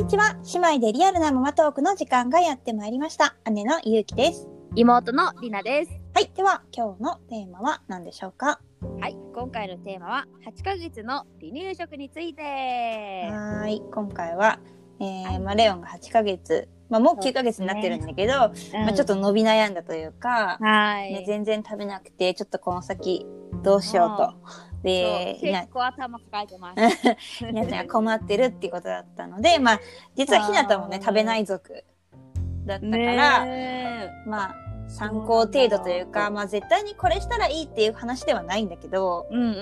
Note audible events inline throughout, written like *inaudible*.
にちは。姉妹でリアルなママトークの時間がやってまいりました。姉のゆうきです。妹のりなです。はい。では、今日のテーマは何でしょうか？はい、今回のテーマは8ヶ月の離乳食について。はーい。今回は、えーまあ、レオンが8ヶ月、まあ、もう9ヶ月になってるんだけど、まあ、ちょっと伸び悩んだというか、はい、ね、全然食べなくて、ちょっとこの先どうしようと。で、結構頭抱えてます。ひなちゃんが困ってるっていうことだったので、まあ、実はひなたもね、食べない族だったから、ねまあ、参考程度というか、まあ、絶対にこれしたらいいっていう話ではないんだけど、えうんうんう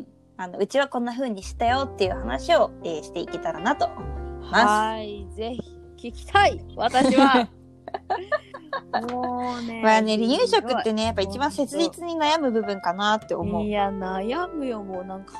ん。あの、うちはこんな風にしたよっていう話を、えーしていけたらなと思います。はい、ぜひ聞きたい。私は。*laughs* *laughs* もうね。まあね、離乳食ってね、やっぱ一番切実に悩む部分かなって思うい。や、悩むよ、もうなんか、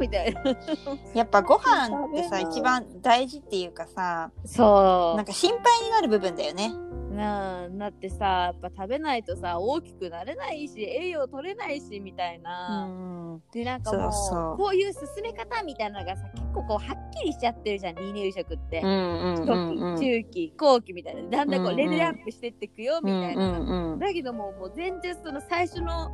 みたいな。*laughs* やっぱご飯ってさ、一番大事っていうかさ、そう。なんか心配になる部分だよね。なあだってさやっぱ食べないとさ大きくなれないし栄養取れないしみたいうな、ん。でなんかもうこういう進め方みたいなのがさ結構こうはっきりしちゃってるじゃん離乳食って、初期。中期後期みたいなだんだんこうレベルアップしてってくよみたいな、だけどももう全然その最初の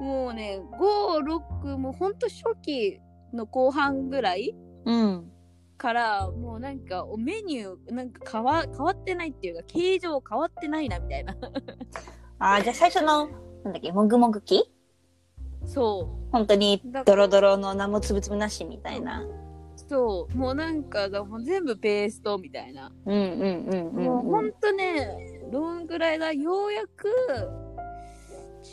もうね56もうほんと初期の後半ぐらいうん。からもうなんかメニューなんか変わ変わってないっていうか形状変わってないなみたいなああ、じゃあ最初の、なんだっけ、もぐもぐ期？そう本当にドロドロの何もつぶつぶなしみたいな。そう、もうなんかだ、もう全部ペーストみたいな。うんうんうんうん、もうほんとね、どんぐらいだ、ようやく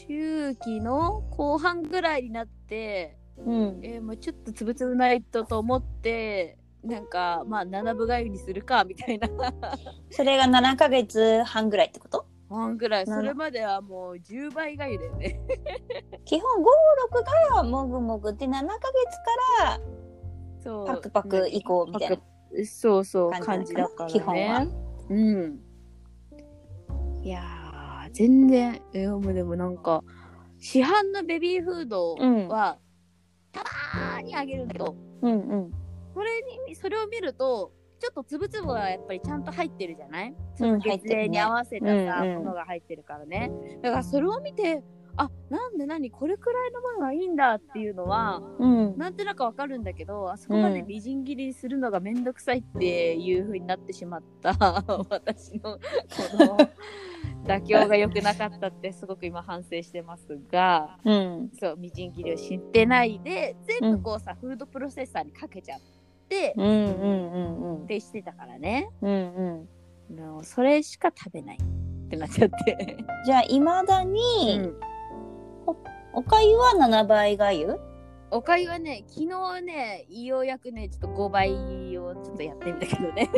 中期の後半ぐらいになって、うん。えーもうちょっとつぶつぶないとと思って、なんかまあ七分がゆにするかみたいな。それが7ヶ月半ぐらいってこと？半ぐらい。なそれまではもう10倍がゆだよね。*laughs* 基本5、6からもぐもぐって7ヶ月からそう。パクパク以降みたいな。そうそう感感じだからね。基本は。うん。いやー全然。えもうでもなんか市販のベビーフードは、たまーにあげるんだけどうんうん。それにそれを見るとちょっとつぶつぶはやっぱりちゃんと入ってるじゃない、そうんの月齢に合わせたものが入ってるからね。だからそれを見てあなんで何？これくらいのものがいいんだっていうのはうん。なんとなくわかるんだけど、あそこまでみじん切りにするのがめんどくさいっていう風になってしまった *laughs* 私のこの妥協が良くなかったってすごく今反省してますが、うん。そう、みじん切りをしてないで、全部こうさ、フードプロセッサーにかけちゃって、うんうんうんうんってしてたからね。うんうん。それしか食べないってなっちゃって。じゃあ、いまだに、うんおかゆは7倍がゆ？おかゆはね、昨日ね、ようやくね、ちょっと5倍をちょっとやってみたけどね。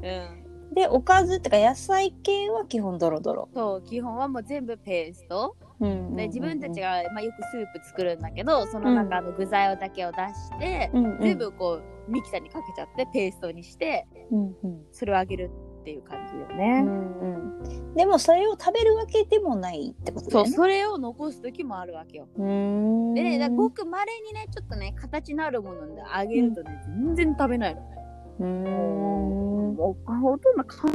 *laughs* で、おかずってか野菜系は基本ドロドロ？そう基本はもう全部ペースト。うんうんうんうん。で自分たちが、まあ、よくスープ作るんだけどその中の具材をだけを出して、うんうん。全部こうミキサーにかけちゃってペーストにしてうんうん。それをあげる。っていう感じようね、ん。うん。でもそれを食べるわけでもないってことだそうよね。それを残す時もあるわけよ。うーん。でねだごくまれにねちょっとね形のあるものであげるとね、全然食べないの。うーん。うもうほとんど感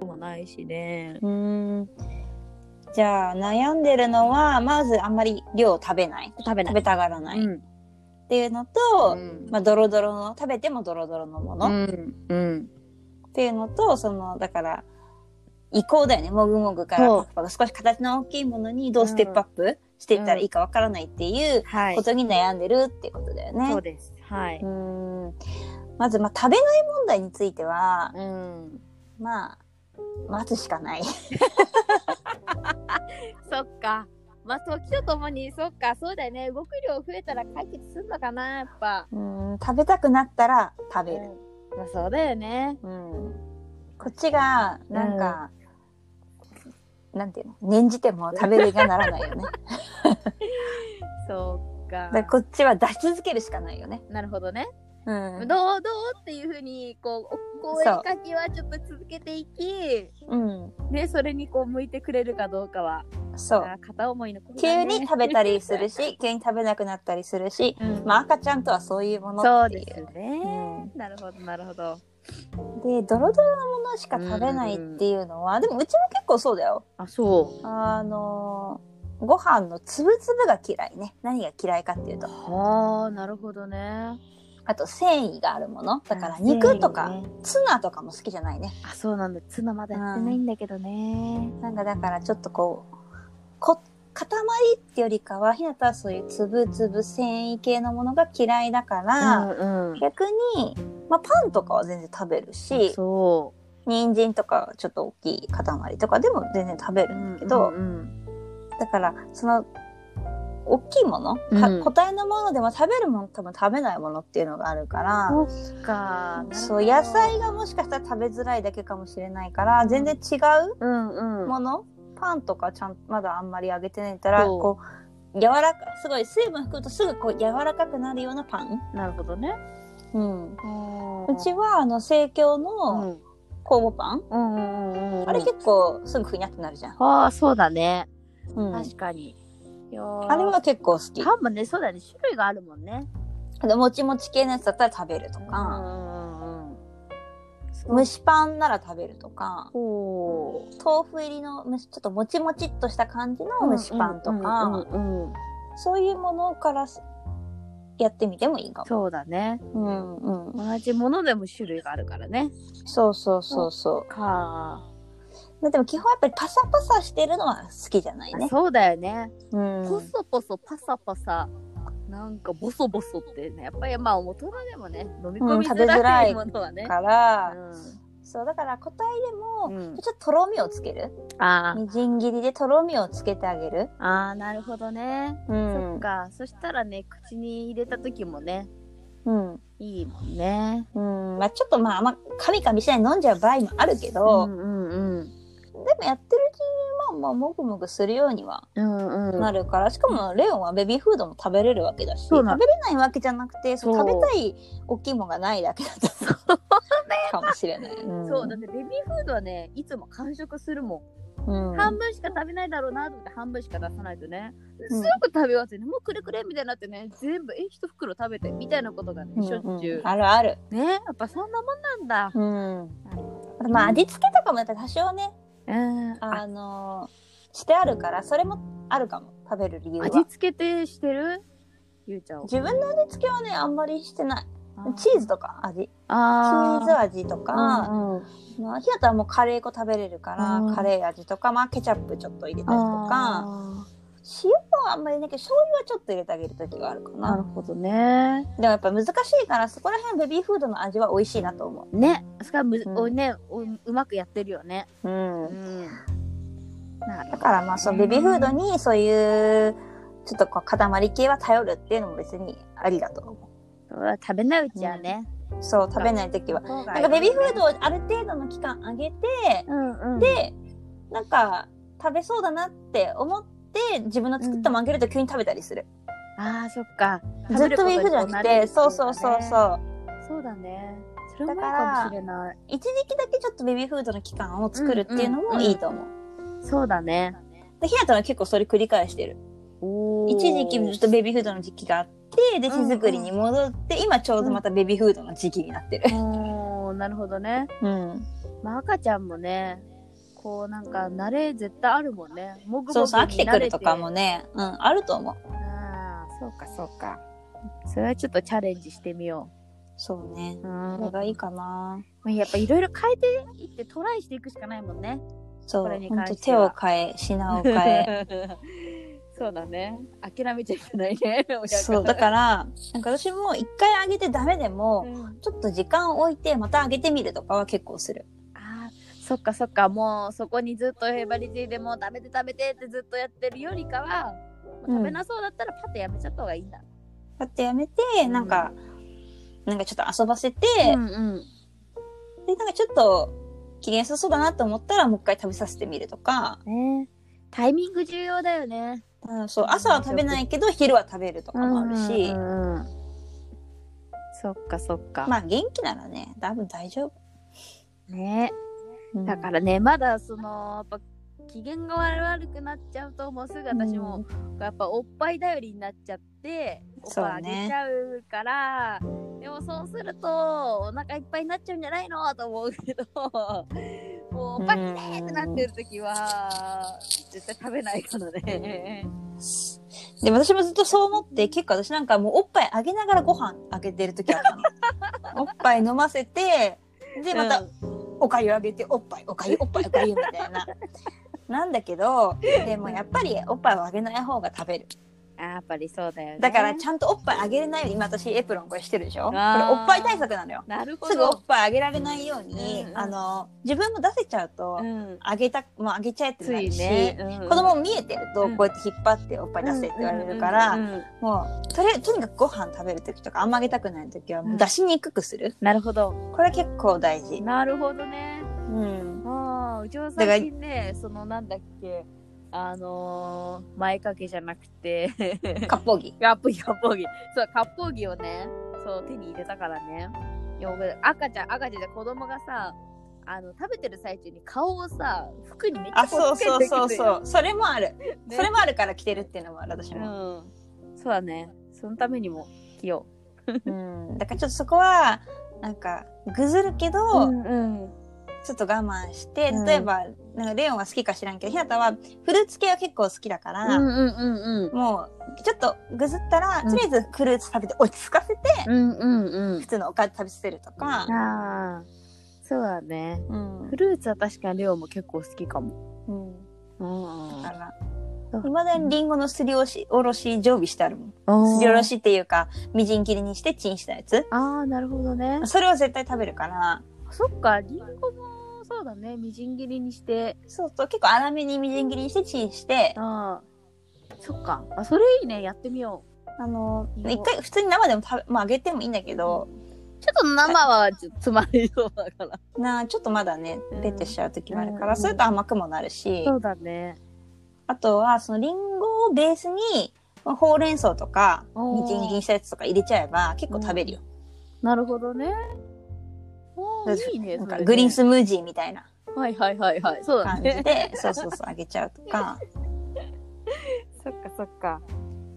じもないしね。ーん。じゃあ悩んでるのはまずあんまり量を食べない。食べない。食べたがらない、っうん。ていうのと、うん。まあドロドロの食べてもドロドロのもの、っうん。うんていうのとそのだから移行だよね。もぐもぐからパクパク。少し形の大きいものにどうステップアップしていったらいいかわからないっていうはい。ことに悩んでるっていうことだよね。そうです。はい、うーん。まず、まあ、食べない問題については、うん。まあ、待つしかない。*laughs* そっか。まあ、時とともに、そっか、そうだよね。動く量増えたら解決すんのかな、やっぱ。うーん。食べたくなったら食べる。まあ、そうだよね。うんこっちが、なんか、なんていうの？念じても食べる気がならないよね。*laughs* そっかだからこっちは出し続けるしかないよね。なるほどね。うん。どうどうっていうふうに、こう、お声かけはちょっと続けていき、うん。ね、それにこう向いてくれるかどうかは。そう。片思いの子だ急ねに食べたりするし、*laughs* 急に食べなくなったりするし、うんまあ赤ちゃんとはそういうものそう。ですね、なるほどなるほどで、ドロドロのものしか食べないっていうのは、でもうちも結構そうだよ。あそあのーご飯のつぶつぶが嫌いね。何が嫌いかっていうと。うはあなるほどねあと繊維があるもの。だからあ肉とかねツナとかも好きじゃないね。あそうなんだツナまだやってないんだけどね、なんかだからちょっとこう、こ、塊ってよりかは、ひなたはそういうつぶつぶ繊維系のものが嫌いだから、うんうん。逆に、まあパンとかは全然食べるし、そ人参とかちょっと大きい塊とかでも全然食べうるんだけど、うんうんだからその大きいもの、かうん。個体のものでも食べるもの多分食べないものっていうのがあるから、そっか。そう野菜がもしかしたら食べづらいだけかもしれないから全然違ううんうん。もの、パンとかちゃんまだあんまり揚げてないからこう柔らかすごい水分含むとすぐこう柔らかくなるようなパン、なるほどね。うん、ううちはあの生協うのん。酵母パン、うんうんうんうんあれ結構すぐふにゃってなるじゃん、ああそうだね。うん、確かに。あれは結構好き。パンもねそうだね。種類があるもんね。でもちもち系のやつだったら食べるとか、蒸しパンなら食べるとか豆腐入りの蒸しちょっともちもちっとした感じの蒸しパンとか、そういうものからすやってみてもいいかも。そうだねうんうん。同じものでも種類があるからねそうそうそうそかう。でも基本やっぱりパサパサしてるのは好きじゃないね。そうだよねうん。ポソポソパサパサなんかボソボソってねやっぱりまあ大人でもね飲み込みづらいものはね、から、うんそうだから個体でも、うんちょっととろみをつける。あみじん切りでとろみをつけてあげる。あああなるほどね、うそんっ。かそしたらね口に入れた時もねうん。いいもんねうん。まあちょっとまああんまカミカミしないで飲んじゃう場合もあるけど、うんうんもやってるうちにまあまあもぐもぐするようにはうんうん。なるから、しかもレオンはベビーフードも食べれるわけだし、食べれないわけじゃなくて、そう。そう食べたい大きいものがないだけだとかもしれない。うん。そうだってベビーフードはねいつも完食するもん、うん。半分しか食べないだろうなと思って半分しか出さないとね。すうん。ぐ食べ終わってね。もうくれくれみたいになってね全部え一袋食べてみたいなことがねしょっちゅう、うんあるある。ねやっぱそんなもんなんだ。うん。まあ味付けとかもやっぱ多少ね、うん。ああのーしてあるから、それもあるかも。食べる理由は。味付けてしてる？ゆうちゃん自分の味付けはね、あんまりしてない。チーズとか味。チあー。ズ味とか、うんうん。まあ、ひなたはもうカレー粉食べれるから、うん。カレー味とか、まあケチャップちょっと入れたりとか、あ塩はあんまりないけど、醤油はちょっと入れてあげる時があるかーなるな。ほどねでもやっぱ難しいから、そこら辺ベビーフードの味は美味しいなと思ねそれはむ、うんおねおうまくやってるよねう。うん。うんだからまあ、そのベビーフードにそういう、ちょっとこう塊系は頼るっていうのも別にありだと思それは食べないうちはね、う。そう、食べない時は。ななんかベビーフードをある程度の期間あげて、うんうん、で、なんか食べそうだなって思って、自分の作ったもんあげると急に食べたりする。ああそっかずっとビーフじゃなくて、そうそうそうそう。そうだねそれもいいかもしれない一時期だけちょっとベビーフードの期間を作るっていうのもいいと思う。そうだねで、ひなたは結構それ繰り返してる。一時期ずっとベビーフードの時期があって、で、手作りに戻って、今ちょうどまたベビーフードの時期になってる。おーなるほどねうん。まあ赤ちゃんもねこうなんか慣れ絶対あるもんね。もぐもぐそうそう、飽きてくるとかもね、うん、あると思う。ああそうかそうか。それはちょっとチャレンジしてみよそうね。ううん。それがいいかな。やっぱいろいろ変えていってトライしていくしかないもんね。そうこれ、にほん関しては。と手を変え、品を変え。*laughs* そうだね。諦めちゃいけないね *laughs* そう、だから、なんか私も一回あげてダメでも、うん。ちょっと時間を置いてまたあげてみるとかは結構する。そっかそっかもうそこにずっとへばりついてもう食べて食べてってずっとやってるよりかはもう食べなそうだったらパッてやめちゃった方がいいんだ、だってやめて、うんなん。か、なんかちょっと遊ばせて、うんうん。で、なんかちょっと機嫌良さそうだなと思ったらもう一回食べさせてみるとか、ね。タイミング重要だよね。うん、そう、朝は食べないけど昼は食べるとかもあるし、うんうんうんそっかそっか、まあ元気ならね、多分大丈夫。ね。うんだからねまだそのやっぱ機嫌が悪くなっちゃうともうすぐ私も、やっぱおっぱい頼りになっちゃっておっぱいあげちゃうからでもそうするとお腹いっぱいになっちゃうんじゃないのと思うけど *laughs* もうおっぱいきれいってなってる時は絶対食べないからね。でも私もずっとそう思って、結構私なんかもうおっぱいあげながらご飯あげてる時あったの。*laughs* おっぱい飲ませて、で、またおかゆあげて、おっぱい、おかゆ、*laughs* おっぱい、おかゆみたいな。なんだけど、でもやっぱりおっぱいをあげない方が食べる。あやっぱりそうだよね。だからちゃんとおっぱいあげれないように、今私エプロンこれしてるでしょ？これおっぱい対策なのよ。なるほすぐおっど。ぱいあげられないように、うんうんあの、自分も出せちゃうと、うん、あげた、もうあげちゃえってつなるし、いね。うん子供も見えてると、うんこうやって引っ張っておっぱい出せって言われるから、もう、とりあえず、とにかくご飯食べるときとか、あんまあげたくないときは、出しにくくする。なるほど。これ結構大事。なるほどね。うん。ああ、うちは最近ね、そのなんだっけ、あのー、前掛けじゃなくて、かっぽぎ。カッポギ、カッポギ。そう、カッポギをね、そう、手に入れたからね。赤ちゃん、赤ちゃんで子供がさ、あの、食べてる最中に顔をさ、服にめっちゃあ、そうそうそうう。そう。それもある。ねそれもあるから着てるっていうのもある、私うも。ん。そうだね。そのためにも着ようん。だからちょっとそこは、なんか、ぐずるけど、う。うん。ちょっと我慢して、うん例えば、なんかレオンは好きか知らんけど、ひなたはフルーツ系は結構好きだから、うんうんうんうん。もう、ちょっとぐずったら、うんとりあえずフルーツ食べて落ち着かせて、うんうんうん普。通のおかず食べさせるとか、ああ、そうだね。うんフ。ルーツは確かにレオも結構好きかも。うん。うんだからいまだにリンゴのすりおろし、おろし常備してあるもん。すりおろしっていうか、みじん切りにしてチンしたやつ。ああ、なるほどね。それを絶対食べるから、そっか、リンゴもそうだね。みじん切りにして。そうそう、結構粗めにみじん切りにしてチンして、ああ。そっか。あ、それいいね。やってみよあの、一回普通に生でも食べ、まあ揚げてもいいんだけど、う。ちょっと生はちょっとつまりそうだから。なあちょっとまだねうん、ペッてしちゃう時もあるかうんら、それと甘くもなるし、そうだね。あとは、そのリンゴをベースに、まあほうれん草とか、おーみじん切りにしたやつとか入れちゃえば結構食べるよ。なるほどね。いいね。なんかグリーンスムージーみたいなはいはいはいはい。そうだ感じね。で、そうそうそう、あげちゃうとか、*laughs* そっかそっか。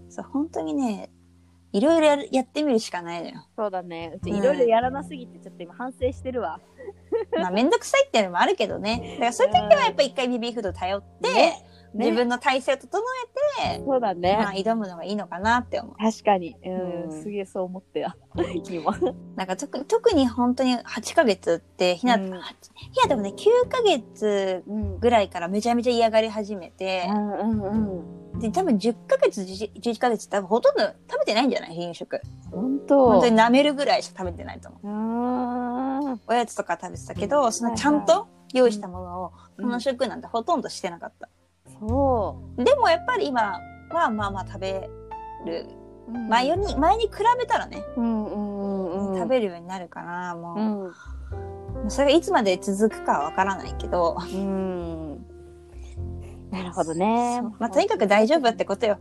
そう、本当にね、いろいろやるやってみるしかないのよ。そうだね。うちうんいろいろやらなすぎてちょっと今反省してるわ。まあ、めんどくさいっていうのもあるけどね。だからそういう時はやっぱ一回ベビーフード頼って、ね自分の体勢を整えそうだて、まあ、ね。挑むのがいいのかなって思う。確かに。うん、うんすげえそう思ってや。今。*laughs* なんか特に、特に本当に8ヶ月って、ひな、うんはひなたもね、9ヶ月うん。ぐらいからめちゃめちゃ嫌がり始めて、うんうんうん。で、多分10ヶ月、11 11ヶ月多分ほとんど食べてないんじゃない？離乳食。本当。本当に舐めるぐらいしか食べてないと思う。おやつとか食べてたけど、そのちゃんと用意したものを、うんこの食なんてほとんどしてなかった。そでもやっぱり今はまあまあ食べる。う。前に、前に比べたらね、うんうんうんうん。食べるようになるから、もう、うん。それがいつまで続くかはわからないけど、うん。なるほどね。まあとにかく大丈夫ってことよ。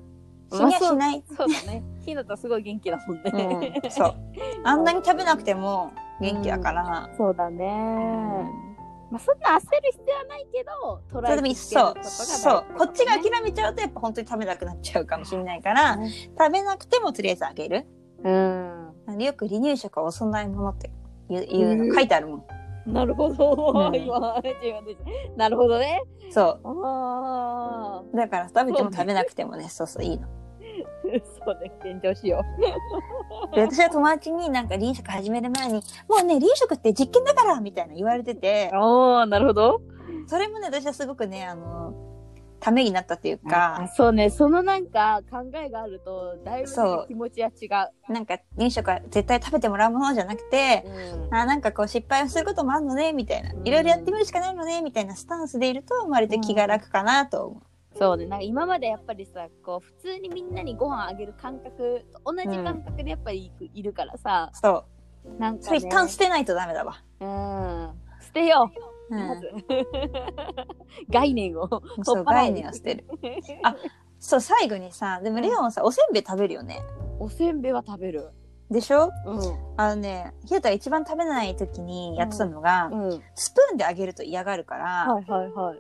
死にはしない。そうだね。ひなたすごい元気だもんね。うん、そう。あんなに食べなくても元気だから。そうだね。まあそんな焦る必要はないけど、捉それでもえてそう、そう。こっちが諦めちゃうとやっぱ本当に食べなくなっちゃうかもしれないから、ね食べなくてもとりあえずあげる。うん。よく離乳食はお供え物っていうの書いてあるもん。なるほど。うん今。なるほどね。そああ。う。だから食べても食べなくてもね、そうそういいの。*laughs* そうね、勉強しよ *laughs* で、私は友達になんか離乳食始める前に、もうね、離乳食って実験だからみたいな言われててう。、ああ、なるほど。それもね、私はすごくね、あの、ためになったっていうあか、そうね、そのなんか考えがあると、だいぶね気持ちは違う。なんか離乳食は絶対食べてもらうものじゃなくて、うんあなんかこう失敗をすることもあるのね、みたいな。いろいろやってみるしかないのね、みたいなスタンスでいると、割と気が楽かなと思う。そうね、なんか今までやっぱりさ、こう、普通にみんなにご飯あげる感覚と同じ感覚でやっぱりいくいるからさ、そう。なんか、ね。一旦捨てないとダメだわ。うん。捨てよう、うんまず。概念を。そう、概念を捨てる。あそう、最後にさ、でもレオンさ、おせんべい食べるよね。おせんべいは食べる。でしょ？うん。あのね、ひなたが一番食べない時にやってたのが、うん。スプーンであげると嫌がるから、はいはいはい。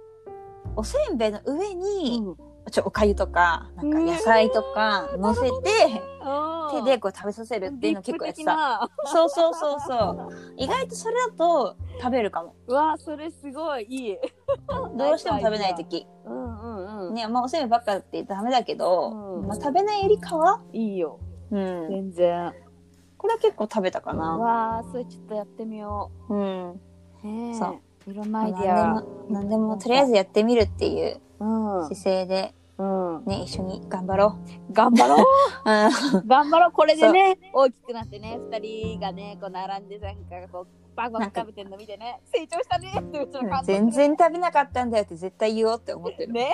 おせんべいの上に、うんちょおかゆとか、なんか野菜とか乗せて、手でこう食べさせるっていうの結構やってた。た。そうそうそうそう。意外とそれだと食べるかも。うわそれすごいいい。どうしても食べないとき。うんうんうん。ね、まあおせんべいばっかって言ってダメだけど、うんまあ食べないよりかは、いいよ。うん。全然。これは結構食べたかうな。わそれちょっとやってみようん。う。ねえそういろんなアイディ何ア。でも、何でもとりあえずやってみるっていううん。姿勢で、うん。ね、一緒に頑張ろ頑張ろう？う。*laughs* うん。頑張ろう？これでね、大きくなってね、二人がね、こう並んで、なんかこう、バクバク食べてるの見てね、成長したねって、ちょっと感全然食べなかったんだよって絶対言おうって思ってる。ね。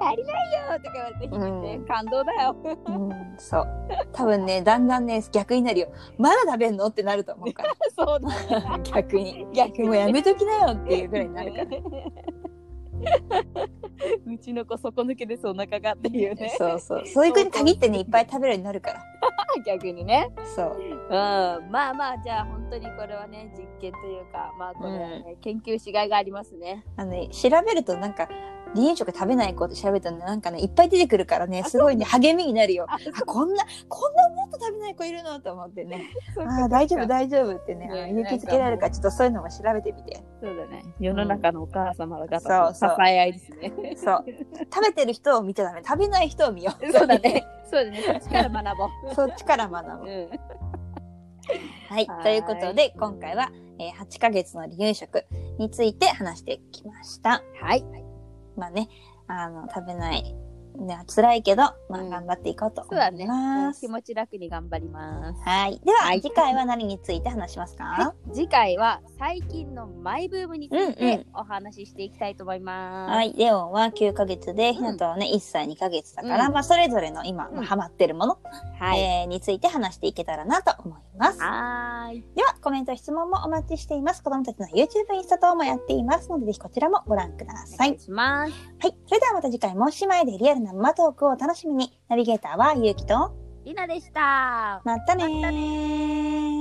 足りないよとか言われて、うんね、感動だよ。うん、そう。多分ね、だんだんね、逆になるよ。まだ食べんの？ってなると思うから。*laughs* そうだね。逆に。逆もうやめときなよっていうぐらいになるから。*laughs* うちの子底抜けですお腹がっていうね。そうそう。そういう子に限ってね、いっぱい食べるようになるから。*laughs* 逆にね。そう。うん。まあまあ、じゃあ本当にこれはね、実験というか、まあこれはね、研究しがいがありますね。あのね、調べるとなんか、離乳食食べない子って調べたらね、なんかね、いっぱい出てくるからね、すごいね、励みになるよ。あ、こんな、こんなもっと食べない子いるのと思ってね。*laughs* ああ、大丈夫、大丈夫ってね、勇気づけられるから、ちょっとそういうのも調べてみて。そうだね。世の中のお母様方の支え合いですね。そう。食べてる人を見ちゃダメ。食べない人を見よう。*laughs* そうだね。そうだね。そっちから学ぼう。*laughs* そっちから学ぶ。うん。はい。はいということで、今回は、えー8ヶ月の離乳食について話してきました。はい。まあね、あの、食べない、ね、辛いけど、まあうん頑張っていこうと思いそうだね。ます。気持ち楽に頑張ります。はい。では、はい次回は何について話しますか、次回は最近のマイブームについうんうてんお話ししていきたいと思います。はい。レオンは9ヶ月で、ひなたはね、1歳2ヶ月だから、うんまあ、それぞれの今、うんまあハマってるもの、はい。えーについて話していけたらなと思います。はーい。では、コメント、質問もお待ちしています。子供たちの YouTube、インスタ等もやっていますので、ぜひこちらもご覧ください。お願いします。はい。それではまた次回も姉妹でリアルなママトークをお楽しみに。ナビゲーターはゆうきと、りなでした。またねー。